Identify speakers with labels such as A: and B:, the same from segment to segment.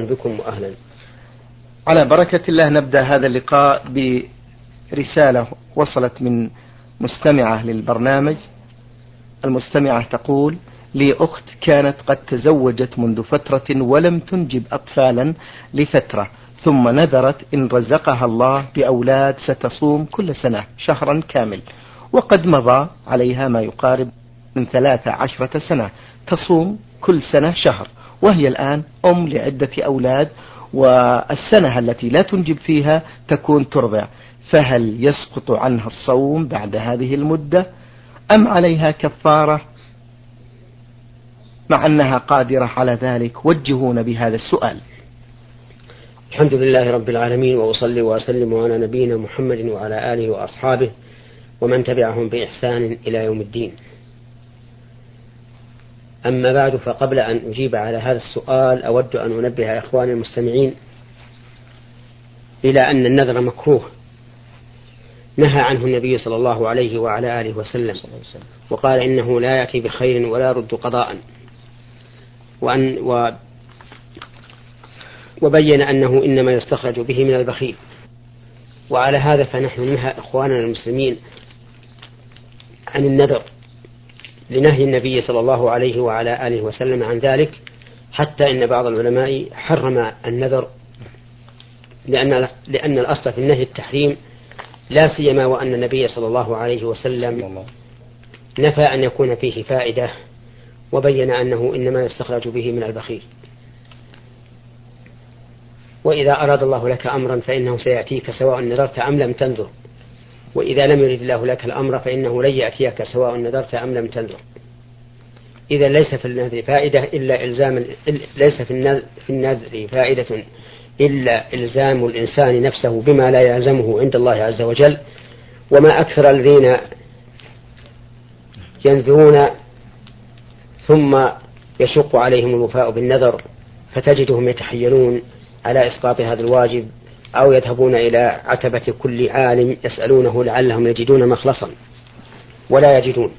A: بكم وأهلا.
B: على بركة الله نبدأ هذا اللقاء برسالة وصلت من مستمعة للبرنامج. المستمعة تقول لي أخت كانت قد تزوجت منذ فترة ولم تنجب أطفالا لفترة ثم نذرت إن رزقها الله بأولاد ستصوم كل سنة شهرا كامل وقد مضى عليها ما يقارب من ثلاثة عشرة سنة تصوم كل سنة شهر وهي الآن أم لعدة أولاد والسنة التي لا تنجب فيها تكون ترضع. فهل يسقط عنها الصوم بعد هذه المدة؟ أم عليها كفارة؟ مع أنها قادرة على ذلك وجهون بهذا السؤال.
A: الحمد لله رب العالمين وأصلي وأسلم على نبينا محمد وعلى آله وأصحابه ومن تبعهم بإحسان إلى يوم الدين. أما بعد فقبل أن أجيب على هذا السؤال أود أن أنبه إخواني المستمعين إلى أن النذر مكروه. نهى عنه النبي صلى الله عليه وعلى آله وسلم وقال إنه لا يأتي بخير ولا يرد قضاء. وأن و وبين أنه إنما يستخرج به من البخيل. وعلى هذا فنحن ننهى إخواننا المسلمين عن النذر. لنهي النبي صلى الله عليه وعلى آله وسلم عن ذلك حتى إن بعض العلماء حرم النذر لأن لأن الأصل في النهي التحريم لا سيما وأن النبي صلى الله عليه وسلم. نفى أن يكون فيه فائدة وبين أنه إنما يستخرج به من البخيل. وإذا أراد الله لك أمرا فإنه سيأتيك سواء نذرت أم لم تنذر. وإذا لم يرد الله لك الأمر فإنه لن يأتيك سواء نذرت أم لم تنذر. إذا ليس في النذر فائدة إلا إلزام ليس في النذر, في النذر فائدة إلا إلزام الإنسان نفسه بما لا يلزمه عند الله عز وجل. وما أكثر الذين ينذرون ثم يشق عليهم الوفاء بالنذر فتجدهم يتحيلون على إسقاط هذا الواجب أو يذهبون إلى عتبة كل عالم يسألونه لعلهم يجدون مخلصا. ولا يجدون.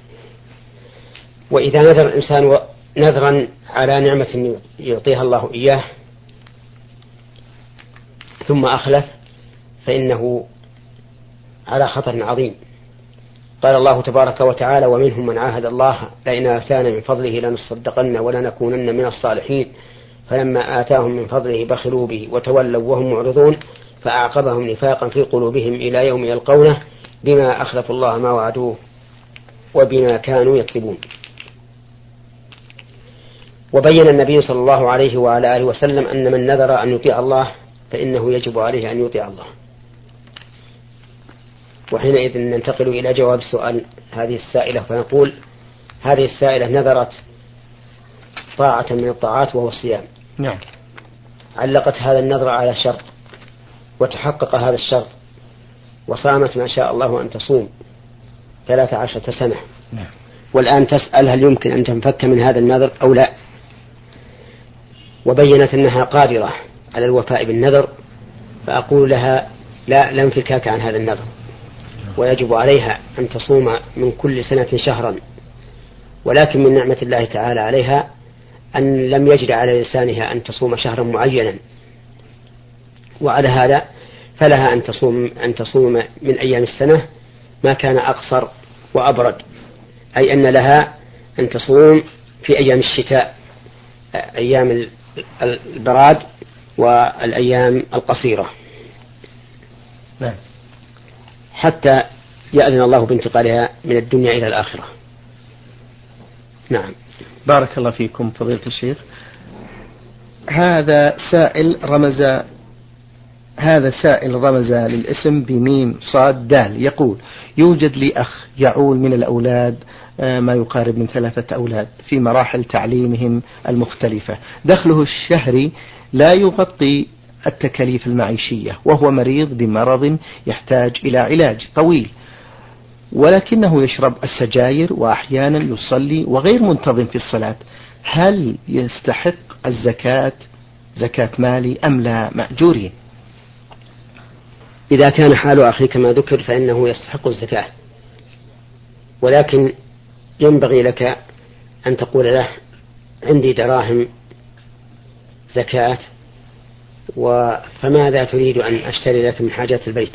A: وإذا نذر الإنسان نذرا على نعمة يعطيها الله إياه ثم أخلف فإنه على خطر عظيم. قال الله تبارك وتعالى ومنهم من عاهد الله لئن آتانا من فضله لنصدقن ولنكونن من الصالحين. فلما آتاهم من فضله بخلوا به وتولوا وهم معرضون فأعقبهم نفاقا في قلوبهم إلى يوم يلقونه بما أخلفوا الله ما وعدوه وبما كانوا يكذبون. وبين النبي صلى الله عليه وعلى آله وسلم أن من نذر أن يطيع الله فإنه يجب عليه أن يطيع الله. وحينئذ ننتقل إلى جواب سؤال هذه السائلة فنقول هذه السائلة نذرت طاعة من الطاعات وهو الصيام.
B: نعم.
A: علقت هذا النذر على شرط وتحقق هذا الشرط وصامت ما شاء الله أن تصوم ثلاث عشرة سنة.
B: نعم.
A: والآن تسأل هل يمكن أن تنفك من هذا النذر أو لا؟ وبينت أنها قادرة على الوفاء بالنذر فأقول لها لا لا انفكاك عن هذا النذر. ويجب عليها أن تصوم من كل سنة شهرا ولكن من نعمة الله تعالى عليها أن لم يجد على لسانها أن تصوم شهرا معينا. وعلى هذا فلها أن تصوم أن تصوم من أيام السنة ما كان أقصر وأبرد. أي أن لها أن تصوم في أيام الشتاء أيام البراد والأيام القصيرة.
B: نعم.
A: حتى يأذن الله بانتقالها من الدنيا إلى الآخرة. نعم.
B: بارك الله فيكم فضيلة الشيخ. هذا سائل رمز هذا سائل رمز للاسم بميم صاد دال. يقول يوجد لي أخ يعول من الأولاد آه، ما يقارب من ثلاثة أولاد في مراحل تعليمهم المختلفة. دخله الشهري لا يغطي التكاليف المعيشية وهو مريض بمرض يحتاج إلى علاج طويل. ولكنه يشرب السجاير وأحيانا يصلي وغير منتظم في الصلاة. هل يستحق الزكاة؟ زكاة مالي أم لا؟ مأجورين
A: إذا كان حال أخيك كما ذكر فإنه يستحق الزكاة. ولكن ينبغي لك أن تقول له عندي دراهم زكاة فماذا تريد أن أشتري لك من حاجات البيت؟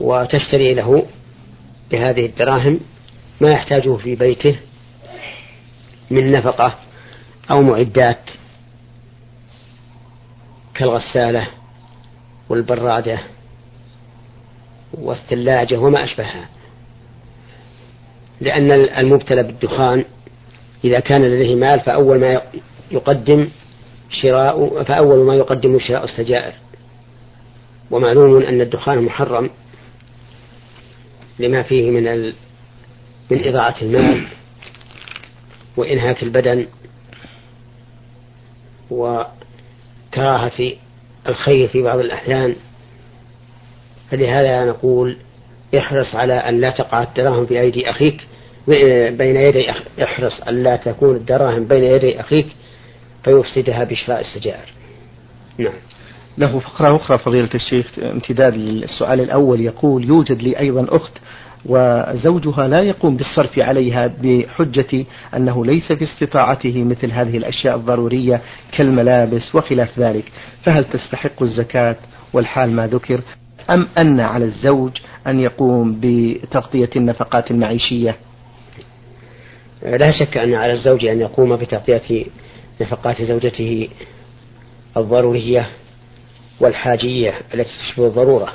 A: وتشتري له بهذه الدراهم ما يحتاجه في بيته من نفقة أو معدات كالغسالة والبرادة والثلاجة وما أشبهها. لأن المبتلى بالدخان إذا كان لديه مال فأول ما يقدم شراء فأول ما يقدم شراء السجائر. ومعلوم أن الدخان محرم لما فيه من ال... من إضاعة المال وإنهاك البدن وكراهة الخير في بعض الأحيان. فلهذا نقول احرص على أن لا تقع الدراهم في أيدي أخيك بين يدي احرص أن لا تكون الدراهم بين يدي أخيك فيفسدها بشراء السجائر نعم.
B: له فقرة أخرى فضيلة الشيخ امتداد للسؤال الأول. يقول يوجد لي أيضا أخت وزوجها لا يقوم بالصرف عليها بحجة أنه ليس في استطاعته مثل هذه الأشياء الضرورية كالملابس وخلاف ذلك. فهل تستحق الزكاة والحال ما ذكر؟ أم أن على الزوج أن يقوم بتغطية النفقات المعيشية؟
A: لا شك أن على الزوج أن يقوم بتغطية نفقات زوجته الضرورية. والحاجية التي تشبه الضرورة.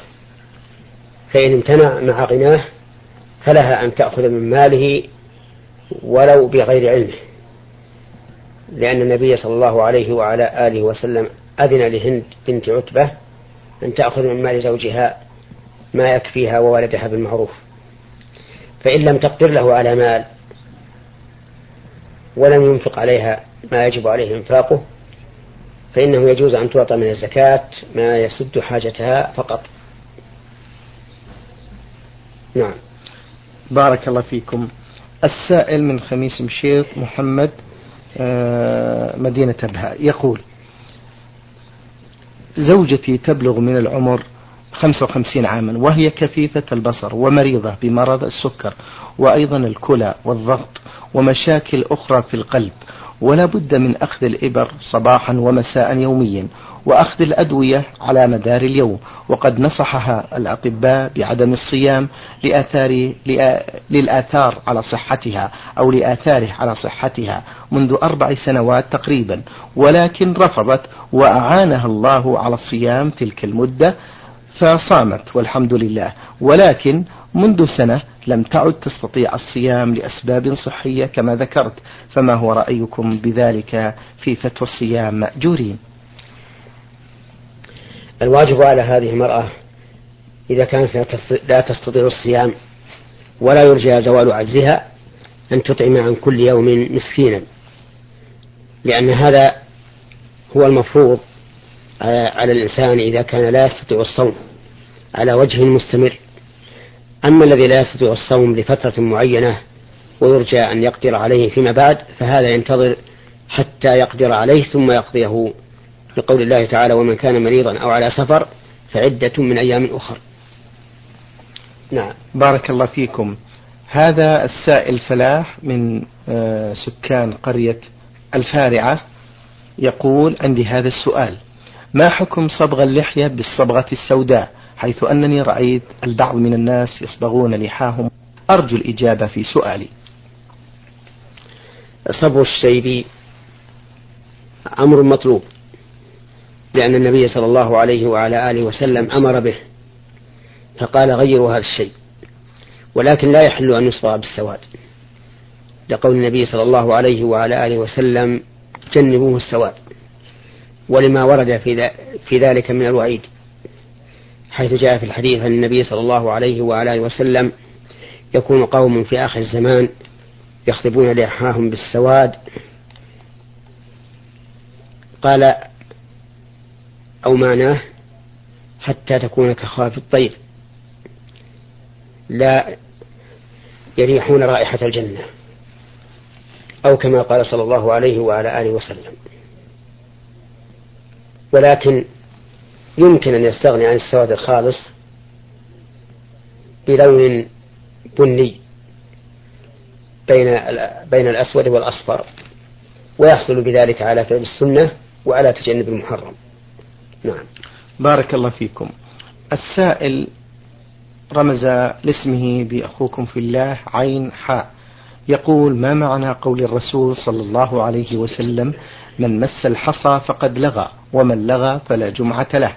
A: فإن امتنع مع غناه فلها أن تأخذ من ماله ولو بغير علمه. لأن النبي صلى الله عليه وعلى آله وسلم أذن لهند بنت عتبة أن تأخذ من مال زوجها ما يكفيها وولدها بالمعروف. فإن لم تقدر له على مال ولم ينفق عليها ما يجب عليه إنفاقه فإنه يجوز أن تعطى من الزكاة ما يسد حاجتها فقط.
B: نعم. بارك الله فيكم. السائل من خميس مشيط محمد آه، مدينة أبها يقول زوجتي تبلغ من العمر 55 عاما وهي كفيفة البصر ومريضة بمرض السكر وأيضا الكلى والضغط ومشاكل أخرى في القلب ولا بد من أخذ الإبر صباحا ومساء يوميا وأخذ الأدوية على مدار اليوم. وقد نصحها الأطباء بعدم الصيام لآثار للآثار على صحتها أو لآثاره على صحتها منذ أربع سنوات تقريبا. ولكن رفضت وأعانها الله على الصيام تلك المدة فصامت والحمد لله. ولكن منذ سنة لم تعد تستطيع الصيام لأسباب صحية كما ذكرت. فما هو رأيكم بذلك في فتوى الصيام مأجورين؟
A: الواجب على هذه المرأة إذا كانت لا تستطيع الصيام ولا يرجى زوال عجزها أن تطعم عن كل يوم مسكينا. لأن هذا هو المفروض على الإنسان إذا كان لا يستطيع الصوم. على وجه مستمر. أما الذي لا يستطيع الصوم لفترة معينة ويرجى أن يقدر عليه فيما بعد فهذا ينتظر حتى يقدر عليه ثم يقضيه. لقول الله تعالى ومن كان مريضا أو على سفر فعدة من أيام أخر.
B: نعم. بارك الله فيكم. هذا السائل فلاح من آه، سكان قرية الفارعة يقول عندي هذا السؤال. ما حكم صبغ اللحية بالصبغة السوداء؟ حيث أنني رأيت البعض من الناس يصبغون لحاهم. أرجو الإجابة في سؤالي.
A: صبغ الشيب أمر مطلوب لأن النبي صلى الله عليه وعلى آله وسلم أمر به فقال غيروا هذا الشيء ولكن لا يحل أن يصبغ بالسواد. لقول النبي صلى الله عليه وعلى آله وسلم جنبوه السواد ولما ورد في ذلك من الوعيد. حيث جاء في الحديث عن النبي صلى الله عليه وعلى آله وسلم يكون قوم في آخر الزمان يخطبون لحاهم بالسواد. قال أو معناه حتى تكون كخاف الطير. لا يريحون رائحة الجنة أو كما قال صلى الله عليه وعلى آله وسلم. ولكن يمكن أن يستغني عن السواد الخالص بلون بني بين بين الأسود والأصفر ويحصل بذلك على فعل السنة وعلى تجنب المحرم. نعم.
B: بارك الله فيكم. السائل رمز لاسمه بأخوكم في الله عين حاء. يقول ما معنى قول الرسول صلى الله عليه وسلم من مس الحصى فقد لغى ومن لغى فلا جمعة له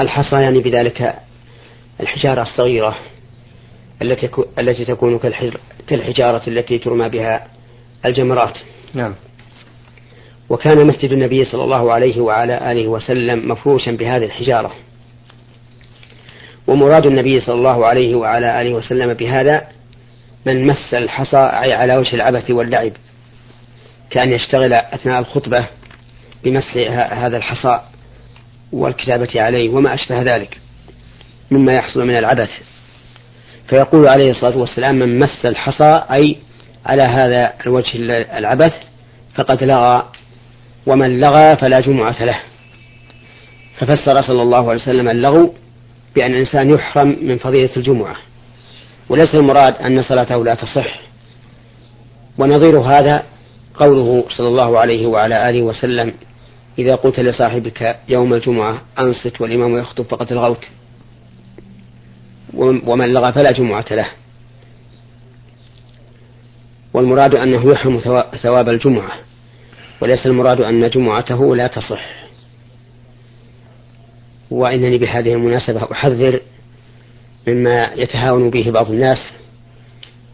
A: الحصى يعني بذلك الحجارة الصغيرة التي التي تكون كالحجارة التي ترمى بها الجمرات.
B: نعم.
A: وكان مسجد النبي صلى الله عليه وعلى آله وسلم مفروشا بهذه الحجارة. ومراد النبي صلى الله عليه وعلى آله وسلم بهذا من مس الحصى أي على وجه العبث واللعب كأن يشتغل أثناء الخطبة بمس هذا الحصى والكتابة عليه وما أشبه ذلك مما يحصل من العبث. فيقول عليه الصلاة والسلام من مس الحصى أي على هذا الوجه العبث فقد لغى ومن لغى فلا جمعة له. ففسر صلى الله عليه وسلم اللغو بأن الإنسان يحرم من فضيلة الجمعة. وليس المراد أن صلاته لا تصح. ونظير هذا قوله صلى الله عليه وعلى آله وسلم إذا قلت لصاحبك يوم الجمعة أنصت والإمام يخطب فقد لغوت ومن لغى فلا جمعة له. والمراد أنه يحرم ثواب الجمعة. وليس المراد أن جمعته لا تصح. وإنني بهذه المناسبة أحذر مما يتهاون به بعض الناس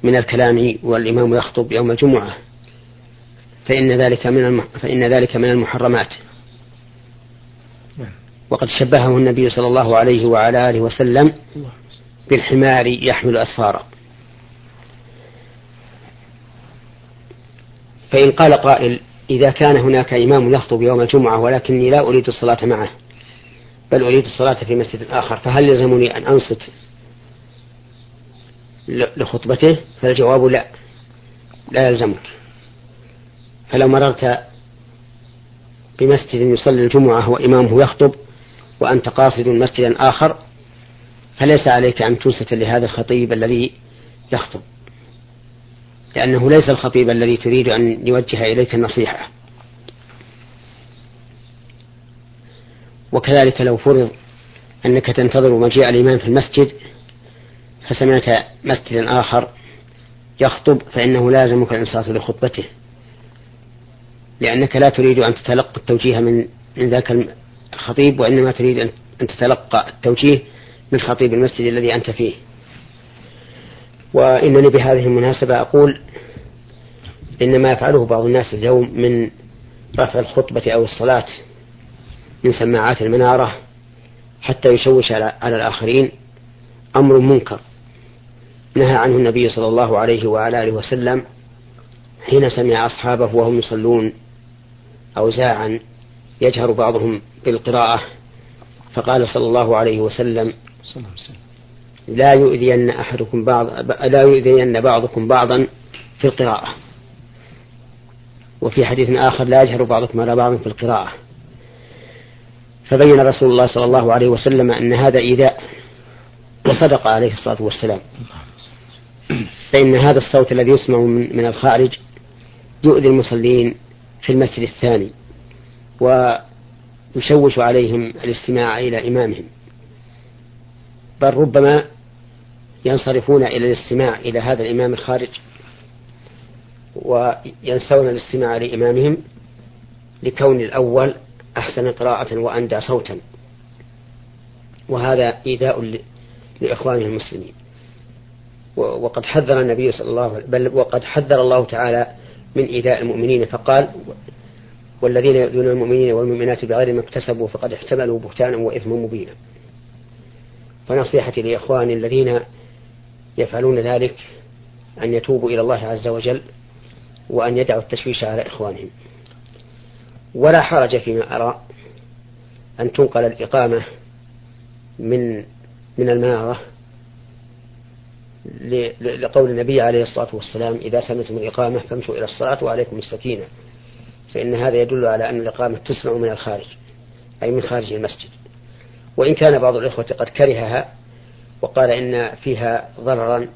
A: من الكلام والإمام يخطب يوم الجمعة. فإن ذلك من فإن ذلك من المحرمات. وقد شبهه النبي صلى الله عليه وعلى آله وسلم بالحمار يحمل أسفارا فإن قال قائل إذا كان هناك إمام يخطب يوم الجمعة ولكني لا أريد الصلاة معه بل أريد الصلاة في مسجد آخر فهل يلزمني أن أنصت لخطبته؟ فالجواب لا لا يلزمك. فلو مررت بمسجد يصلي الجمعة وإمامه يخطب وأنت قاصد مسجدا آخر فليس عليك أن تنصت لهذا الخطيب الذي يخطب لأنه ليس الخطيب الذي تريد أن يوجه إليك النصيحة. وكذلك لو فرض أنك تنتظر مجيء الإمام في المسجد فسمعت مسجدا آخر يخطب فإنه لازمك الإنصات لخطبته لأنك لا تريد أن تتلقى التوجيه من من ذاك الخطيب وإنما تريد أن تتلقى التوجيه من خطيب المسجد الذي أنت فيه. وإنني بهذه المناسبة أقول إن ما يفعله بعض الناس اليوم من رفع الخطبة أو الصلاة. من سماعات المنارة حتى يشوش على الآخرين أمر منكر. نهى عنه النبي صلى الله عليه وعلى آله وسلم حين سمع أصحابه وهم يصلون أوزاعا يجهر بعضهم بالقراءة فقال صلى الله عليه وسلم. لا يؤذين أحدكم بعض لا يؤذين بعضكم بعضا في القراءة. وفي حديث آخر لا يجهر بعضكم على بعض في القراءة. فبين رسول الله صلى الله عليه وسلم أن هذا إيذاء وصدق عليه الصلاة والسلام. فإن هذا الصوت الذي يسمع من الخارج يؤذي المصلين في المسجد الثاني ويشوش عليهم الاستماع إلى إمامهم. بل ربما ينصرفون إلى الاستماع إلى هذا الإمام الخارج وينسون الاستماع لإمامهم لكون الأول أحسن قراءة وأندى صوتا. وهذا إيذاء لإخوانه المسلمين. وقد حذر النبي صلى الله عليه بل وقد حذر الله تعالى من إيذاء المؤمنين فقال والذين يؤذون المؤمنين والمؤمنات بغير ما اكتسبوا فقد احتملوا بهتانا وإثما مبينا. فنصيحتي لإخواني الذين يفعلون ذلك أن يتوبوا إلى الله عز وجل وأن يدعوا التشويش على إخوانهم. ولا حرج فيما أرى أن تنقل الإقامة من من المنارة لقول النبي عليه الصلاة والسلام إذا سمعتم الإقامة فامشوا إلى الصلاة وعليكم السكينة. فإن هذا يدل على أن الإقامة تسمع من الخارج أي من خارج المسجد. وإن كان بعض الإخوة قد كرهها وقال إن فيها ضررا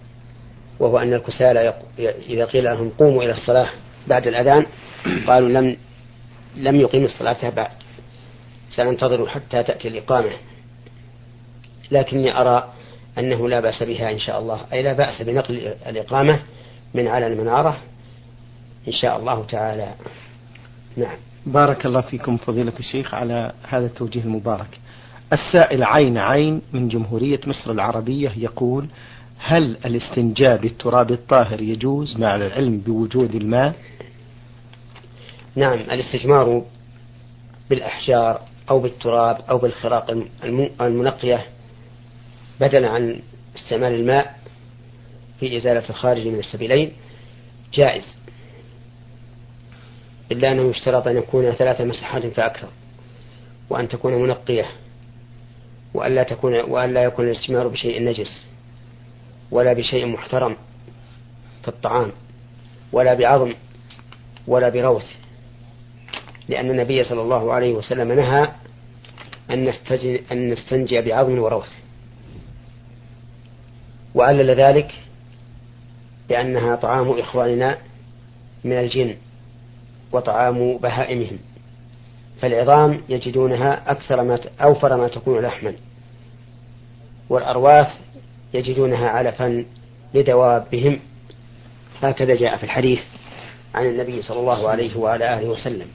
A: وهو أن الكسالى إذا قيل لهم قوموا إلى الصلاة بعد الأذان قالوا لم لم يقيم الصلاة بعد. سننتظر حتى تأتي الإقامة. لكني أرى أنه لا بأس بها إن شاء الله. أي لا بأس بنقل الإقامة من على المنارة إن شاء الله تعالى. نعم.
B: بارك الله فيكم فضيلة الشيخ على هذا التوجيه المبارك. السائل عين عين من جمهورية مصر العربية يقول هل الاستنجاء بالتراب الطاهر يجوز مع العلم بوجود الماء؟
A: نعم الاستجمار بالأحجار أو بالتراب أو بالخراق المنقية بدلا عن استعمال الماء في إزالة الخارج من السبيلين جائز. إلا أنه يشترط أن يكون ثلاث مسحات فأكثر وأن تكون منقية وألا تكون وألا يكون الاستجمار بشيء نجس ولا بشيء محترم كالطعام ولا بعظم ولا بروث. لأن النبي صلى الله عليه وسلم نهى أن أن نستنجي بعظم وروث وعلل ذلك بأنها طعام إخواننا من الجن وطعام بهائمهم. فالعظام يجدونها أكثر ما أوفر ما تكون لحما. والأرواث يجدونها علفا لدوابهم. هكذا جاء في الحديث عن النبي صلى الله عليه وعلى آله وسلم.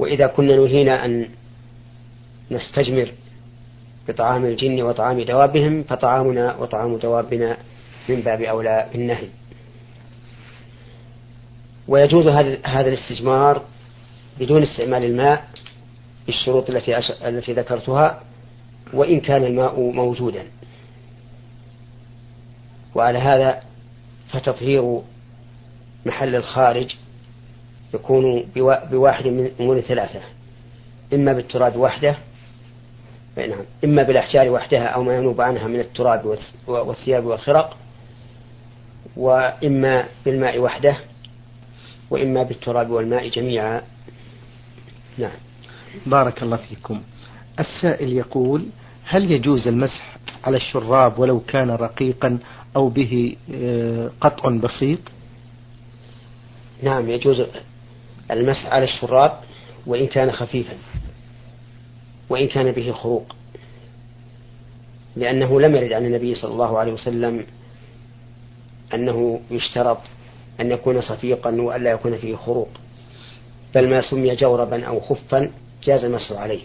A: وإذا كنا نهينا أن نستجمر بطعام الجن وطعام دوابهم فطعامنا وطعام دوابنا من باب أولى بالنهي. ويجوز هذا الاستجمار بدون استعمال الماء بالشروط التي التي ذكرتها وإن كان الماء موجودا. وعلى هذا فتطهير محل الخارج يكون بواحد من أمور ثلاثة. إما بالتراب وحده نعم إما بالأحجار وحدها أو ما ينوب عنها من التراب والثياب والخرق وإما بالماء وحده وإما بالتراب والماء جميعا. نعم.
B: بارك الله فيكم. السائل يقول هل يجوز المسح على الشراب ولو كان رقيقا أو به آه، قطع بسيط؟
A: نعم يجوز المسح على الشراب وإن كان خفيفا وإن كان به خروق لأنه لم يرد عن النبي صلى الله عليه وسلم أنه يشترط أن يكون صفيقا وألا يكون فيه خروق بل ما سمي جوربا أو خفا جاز المسح عليه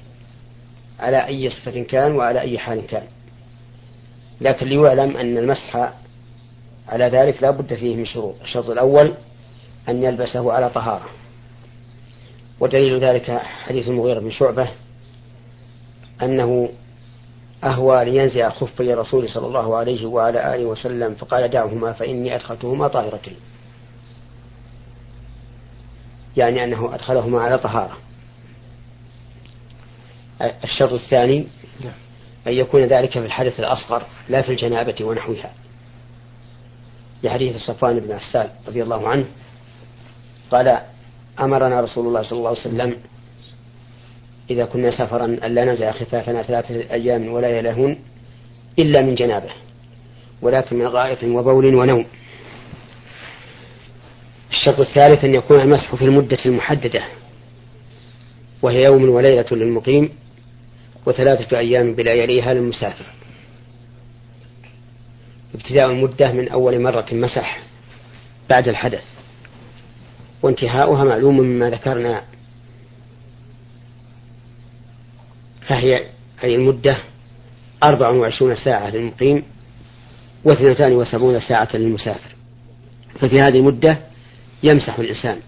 A: على أي صفة كان وعلى أي حال كان. لكن ليعلم أن المسح على ذلك لا بد فيه من شروط. الشرط الأول أن يلبسه على طهارة. ودليل ذلك حديث المغيرة بن شعبة أنه أهوى لينزع خفي رسول صلى الله عليه وعلى آله وسلم فقال دعهما فإني أدخلتهما طاهرتين. يعني أنه أدخلهما على طهارة. الشرط الثاني أن يكون ذلك في الحدث الأصغر لا في الجنابة ونحوها. لحديث صفوان بن عسال رضي الله عنه قال أمرنا رسول الله صلى الله عليه وسلم إذا كنا سفرا ألا نزع خفافنا ثلاثة أيام ولا يلهون إلا من جنابه ولكن من غائط وبول ونوم. الشرط الثالث أن يكون المسح في المدة المحددة وهي يوم وليلة للمقيم وثلاثة أيام بلا يليها للمسافر. ابتداء المدة من أول مرة مسح بعد الحدث. وانتهاؤها معلوم مما ذكرنا. فهي أي المدة أربع وعشرون ساعة للمقيم واثنتان وسبعون ساعة للمسافر. ففي هذه المدة يمسح الإنسان.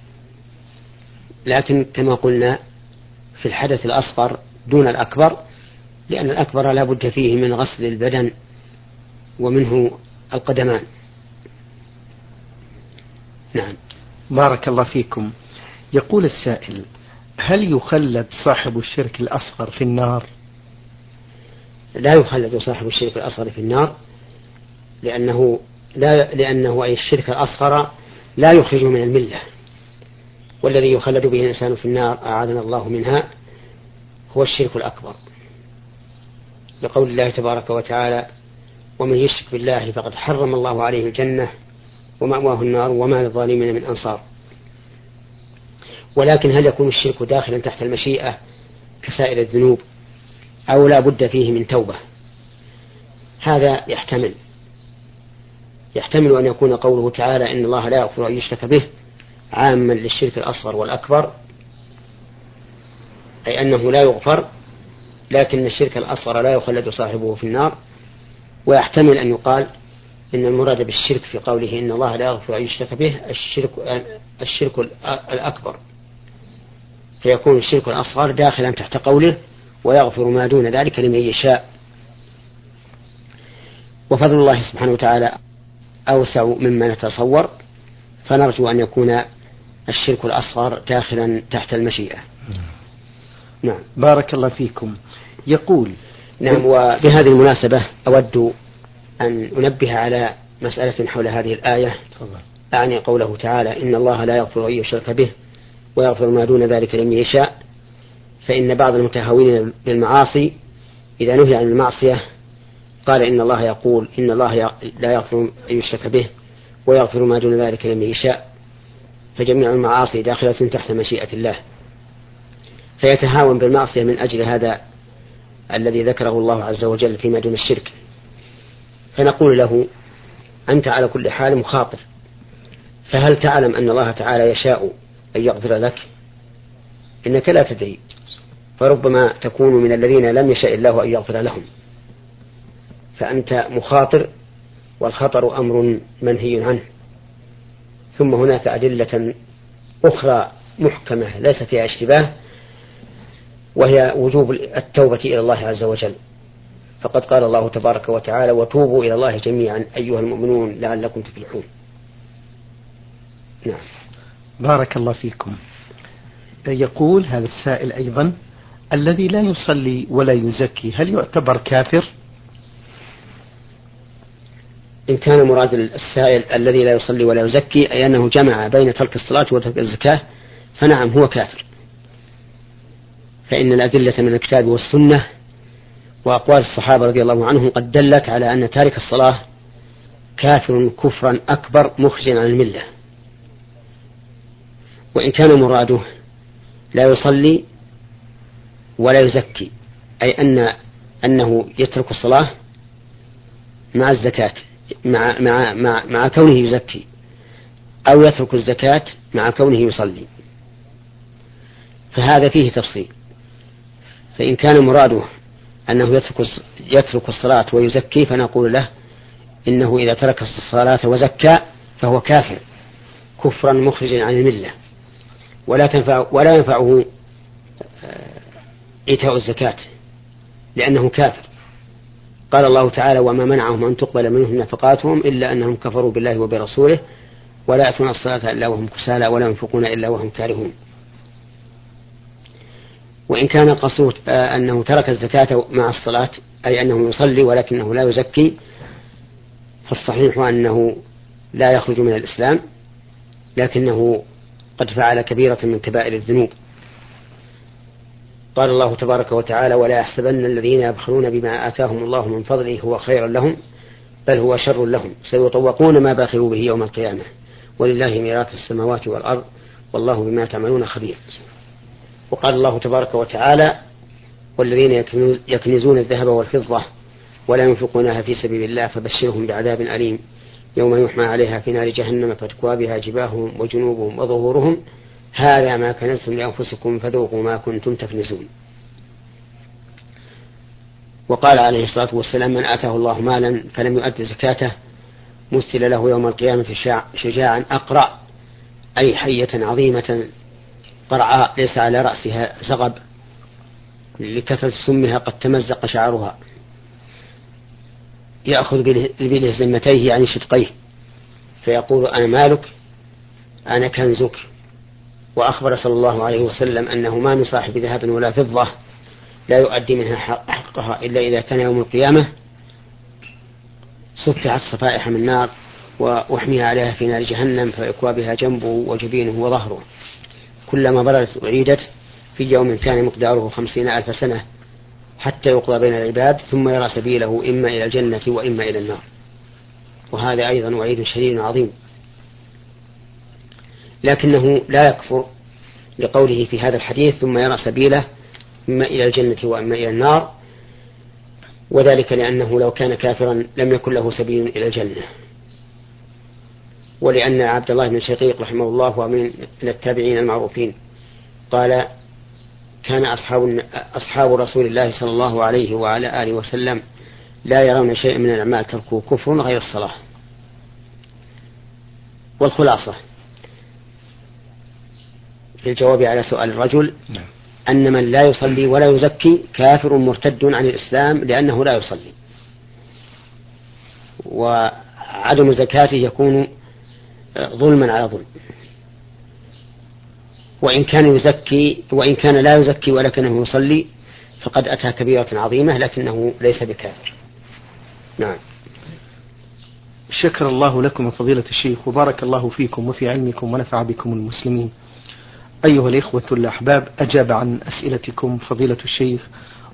A: لكن كما قلنا في الحدث الأصغر دون الأكبر لأن الأكبر لا بد فيه من غسل البدن ومنه القدمان.
B: نعم. بارك الله فيكم. يقول السائل هل يخلد صاحب الشرك الأصغر في النار؟
A: لا يخلد صاحب الشرك الأصغر في النار لأنه لا لأنه أي الشرك الأصغر لا يخرج من الملة. والذي يخلد به الإنسان في النار أعاذنا الله منها هو الشرك الأكبر. لقول الله تبارك وتعالى ومن يشرك بالله فقد حرم الله عليه الجنة ومأواه النار وما للظالمين من أنصار. ولكن هل يكون الشرك داخلا تحت المشيئة كسائر الذنوب أو لا بد فيه من توبة؟ هذا يحتمل. يحتمل أن يكون قوله تعالى إن الله لا يغفر أن يشرك به عاما للشرك الأصغر والأكبر أي أنه لا يغفر لكن الشرك الأصغر لا يخلد صاحبه في النار ويحتمل أن يقال إن المراد بالشرك في قوله إن الله لا يغفر أن يشرك به الشرك الشرك الأكبر. فيكون الشرك الأصغر داخلا تحت قوله ويغفر ما دون ذلك لمن يشاء. وفضل الله سبحانه وتعالى أوسع مما نتصور فنرجو أن يكون الشرك الأصغر داخلا تحت المشيئة.
B: نعم. بارك الله فيكم. يقول
A: نعم وبهذه المناسبة أود أن أنبه على مسألة حول هذه الآية. أعني قوله تعالى إن الله لا يغفر أن يشرك به ويغفر ما دون ذلك لمن يشاء. فإن بعض المتهاونين بالمعاصي إذا نهي عن المعصية قال إن الله يقول إن الله لا يغفر أن يشرك به ويغفر ما دون ذلك لمن يشاء. فجميع المعاصي داخلة تحت مشيئة الله. فيتهاون بالمعصية من أجل هذا الذي ذكره الله عز وجل فيما دون الشرك. فنقول له أنت على كل حال مخاطر. فهل تعلم أن الله تعالى يشاء أن يغفر لك؟ إنك لا تدري. فربما تكون من الذين لم يشاء الله أن يغفر لهم. فأنت مخاطر والخطر أمر منهي عنه. ثم هناك أدلة أخرى محكمة ليس فيها اشتباه وهي وجوب التوبة إلى الله عز وجل. فقد قال الله تبارك وتعالى وتوبوا إلى الله جميعا أيها المؤمنون لعلكم تفلحون.
B: نعم. بارك الله فيكم. يقول هذا السائل أيضا الذي لا يصلي ولا يزكي هل يعتبر كافر؟
A: إن كان مراد السائل الذي لا يصلي ولا يزكي أي أنه جمع بين ترك الصلاة وترك الزكاة فنعم هو كافر. فإن الأدلة من الكتاب والسنة وأقوال الصحابة رضي الله عنهم قد دلت على أن تارك الصلاة كافر كفرا أكبر مخرجا عن الملة. وإن كان مراده لا يصلي ولا يزكي أي أن أنه يترك الصلاة مع الزكاة مع مع مع, مع كونه يزكي أو يترك الزكاة مع كونه يصلي. فهذا فيه تفصيل. فإن كان مراده أنه يترك يترك الصلاة ويزكي فنقول له إنه إذا ترك الصلاة وزكى فهو كافر كفرا مخرجا عن الملة. ولا تنفع ولا ينفعه آه، إيتاء الزكاة لأنه كافر. قال الله تعالى وما منعهم أن تقبل منهم نفقاتهم إلا أنهم كفروا بالله وبرسوله ولا يأتون الصلاة إلا وهم كسالى ولا ينفقون إلا وهم كارهون. وإن كان قصود آه، أنه ترك الزكاة مع الصلاة أي أنه يصلي ولكنه لا يزكي فالصحيح أنه لا يخرج من الإسلام لكنه قد فعل كبيرة من كبائر الذنوب. قال الله تبارك وتعالى ولا يحسبن الذين يبخلون بما آتاهم الله من فضله هو خيرا لهم بل هو شر لهم. سيطوقون ما بخلوا به يوم القيامة. ولله ميراث السماوات والأرض والله بما تعملون خبير. وقال الله تبارك وتعالى والذين يكنزون الذهب والفضة ولا ينفقونها في سبيل الله فبشرهم بعذاب أليم. يوم يحمى عليها في نار جهنم فتكوى بها جباههم وجنوبهم وظهورهم. هذا ما كنزتم لأنفسكم فذوقوا ما كنتم تكنزون. وقال عليه الصلاة والسلام من آتاه الله مالا فلم يؤد زكاته مثل له يوم القيامة شجاعا أقرأ أي حية عظيمة قرعاء ليس على رأسها زغب. لكثرة سمها قد تمزق شعرها. يأخذ بلهزمتيه يعني شدقيه فيقول أنا مالك أنا كنزك. وأخبر صلى الله عليه وسلم أنه ما من صاحب ذهب ولا فضة لا يؤدي منها حقها إلا إذا كان يوم القيامة سفحت صفائح من نار وأحمي عليها في نار جهنم فيكوى بها جنبه وجبينه وظهره. كلما بردت أعيدت في يوم كان مقداره خمسين ألف سنة حتى يقضى بين العباد ثم يرى سبيله إما إلى الجنة وإما إلى النار. وهذا أيضا وعيد شديد عظيم. لكنه لا يكفر لقوله في هذا الحديث ثم يرى سبيله إما إلى الجنة وإما إلى النار وذلك لأنه لو كان كافرا لم يكن له سبيل إلى الجنة. ولأن عبد الله بن شقيق رحمه الله هو من التابعين المعروفين. قال كان أصحاب أصحاب رسول الله صلى الله عليه وعلى آله وسلم لا يرون شيئا من الأعمال تركوا كفر غير الصلاة. والخلاصة في الجواب على سؤال الرجل نعم. أن من لا يصلي ولا يزكي كافر مرتد عن الإسلام لأنه لا يصلي. وعدم زكاته يكون ظلما على ظلم. وإن كان يزكي وإن كان لا يزكي ولكنه يصلي فقد أتى كبيرة عظيمة لكنه ليس بكافر. نعم.
B: شكر الله لكم فضيلة الشيخ وبارك الله فيكم وفي علمكم ونفع بكم المسلمين. أيها الإخوة الأحباب أجاب عن أسئلتكم فضيلة الشيخ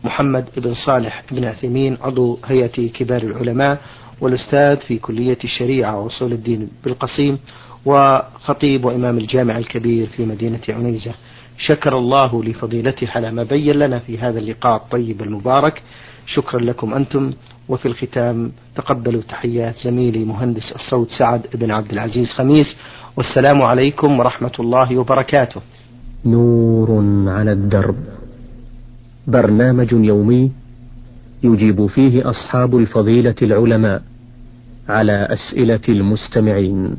B: محمد بن صالح بن عثيمين عضو هيئة كبار العلماء والأستاذ في كلية الشريعة وأصول الدين بالقصيم وخطيب وإمام الجامع الكبير في مدينة عنيزة. شكر الله لفضيلته على ما بين لنا في هذا اللقاء الطيب المبارك. شكرا لكم أنتم. وفي الختام تقبلوا تحيات زميلي مهندس الصوت سعد بن عبد العزيز خميس. والسلام عليكم ورحمة الله وبركاته.
C: نور على الدرب. برنامج يومي يجيب فيه أصحاب الفضيلة العلماء على أسئلة المستمعين.